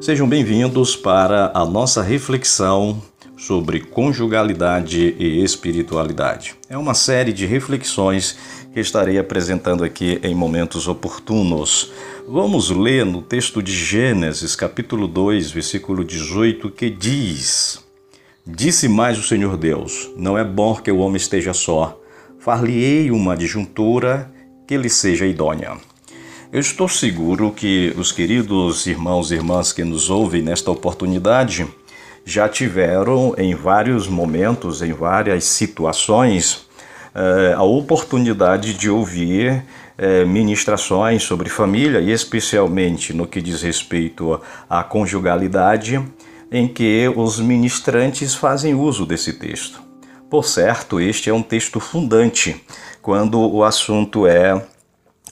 Sejam bem-vindos para a nossa reflexão sobre conjugalidade e espiritualidade. É uma série de reflexões que estarei apresentando aqui em momentos oportunos. Vamos ler no texto de Gênesis, capítulo 2, versículo 18, que diz: Disse mais o Senhor Deus: Não é bom que o homem esteja só. Far-lhe-ei uma adjuntura que lhe seja idônea. Eu estou seguro que os queridos irmãos e irmãs que nos ouvem nesta oportunidade já tiveram em vários momentos, em várias situações, eh, a oportunidade de ouvir eh, ministrações sobre família e especialmente no que diz respeito à conjugalidade, em que os ministrantes fazem uso desse texto. Por certo, este é um texto fundante quando o assunto é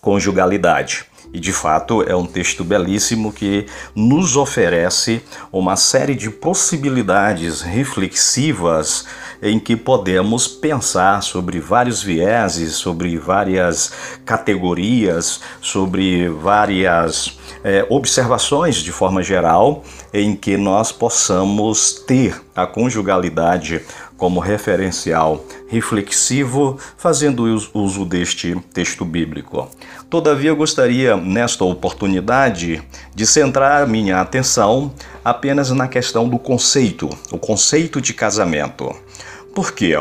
conjugalidade. E de fato é um texto belíssimo que nos oferece uma série de possibilidades reflexivas em que podemos pensar sobre vários vieses, sobre várias categorias, sobre várias é, observações de forma geral, em que nós possamos ter a conjugalidade como referencial reflexivo, fazendo uso deste texto bíblico. Todavia, eu gostaria, nesta oportunidade, de centrar minha atenção apenas na questão do conceito, o conceito de casamento. Por quê?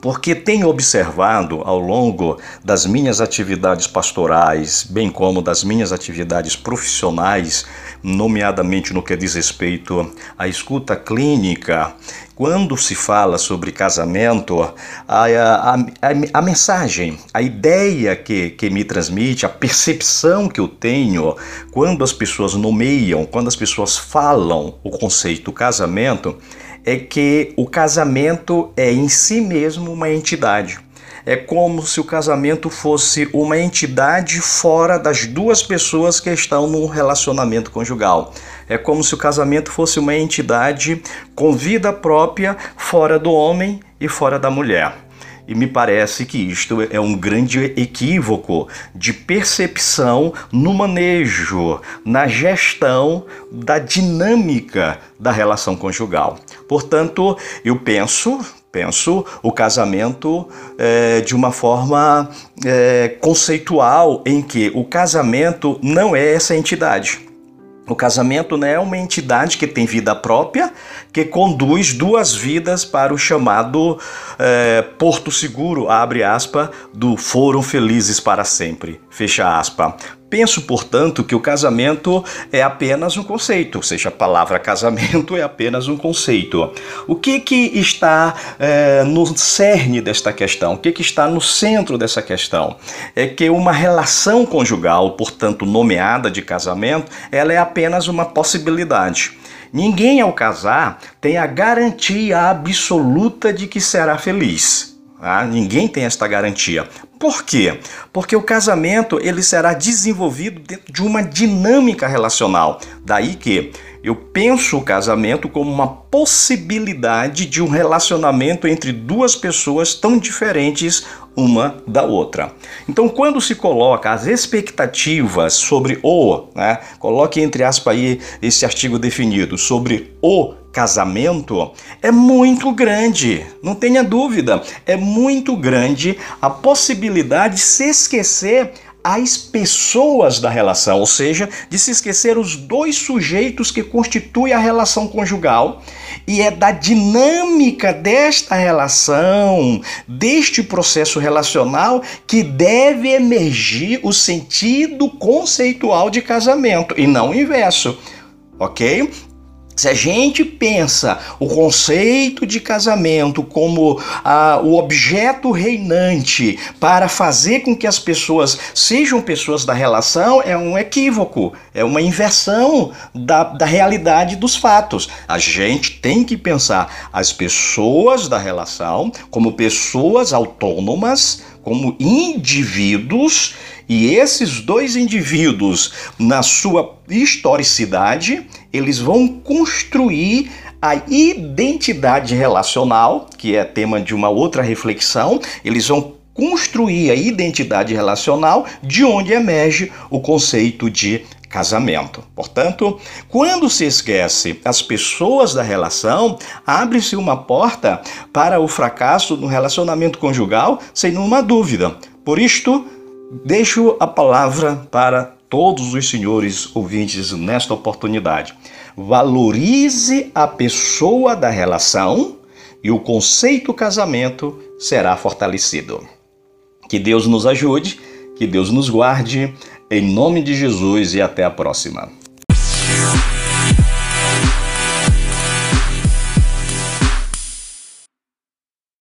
Porque tenho observado ao longo das minhas atividades pastorais, bem como das minhas atividades profissionais, nomeadamente no que diz respeito à escuta clínica, quando se fala sobre casamento, a, a, a, a, mensagem, a ideia que, que me transmite, a percepção que eu tenho quando as pessoas nomeiam, quando as pessoas falam o conceito casamento, é que o casamento é em si mesmo uma entidade. É como se o casamento fosse uma entidade fora das duas pessoas que estão num relacionamento conjugal. É como se o casamento fosse uma entidade com vida própria fora do homem e fora da mulher. E me parece que isto é um grande equívoco de percepção no manejo, na gestão da dinâmica da relação conjugal. Portanto, eu penso, penso o casamento é, de uma forma é, conceitual, em que o casamento não é essa entidade. O casamento não é uma entidade que tem vida própria, que conduz duas vidas para o chamado é, porto seguro, abre aspa, do foram felizes para sempre, fecha aspa. Penso, portanto, que o casamento é apenas um conceito, ou seja, a palavra casamento é apenas um conceito. O que, que está é, no cerne desta questão? O que, que está no centro dessa questão? É que uma relação conjugal, portanto nomeada de casamento, ela é apenas uma possibilidade. Ninguém ao casar tem a garantia absoluta de que será feliz. Ah, ninguém tem esta garantia. Por quê? Porque o casamento ele será desenvolvido dentro de uma dinâmica relacional. Daí que eu penso o casamento como uma possibilidade de um relacionamento entre duas pessoas tão diferentes uma da outra. Então, quando se coloca as expectativas sobre o, né, coloque entre aspas aí esse artigo definido, sobre o casamento, é muito grande, não tenha dúvida, é muito grande a possibilidade de se esquecer as pessoas da relação, ou seja, de se esquecer os dois sujeitos que constituem a relação conjugal, e é da dinâmica desta relação, deste processo relacional, que deve emergir o sentido conceitual de casamento, e não o inverso. Ok? Se a gente pensa o conceito de casamento como ah, o objeto reinante para fazer com que as pessoas sejam pessoas da relação, é um equívoco, é uma inversão da, da realidade dos fatos. A gente tem que pensar as pessoas da relação como pessoas autônomas, como indivíduos, e esses dois indivíduos, na sua historicidade, eles vão construir a identidade relacional, que é tema de uma outra reflexão, eles vão construir a identidade relacional de onde emerge o conceito de casamento. Portanto, quando se esquece as pessoas da relação, abre-se uma porta para o fracasso no relacionamento conjugal, sem nenhuma dúvida. Por isto, deixo a palavra para todos os senhores ouvintes nesta oportunidade. Valorize a pessoa da relação e o conceito casamento será fortalecido. Que Deus nos ajude, que Deus nos guarde, em nome de Jesus e até a próxima.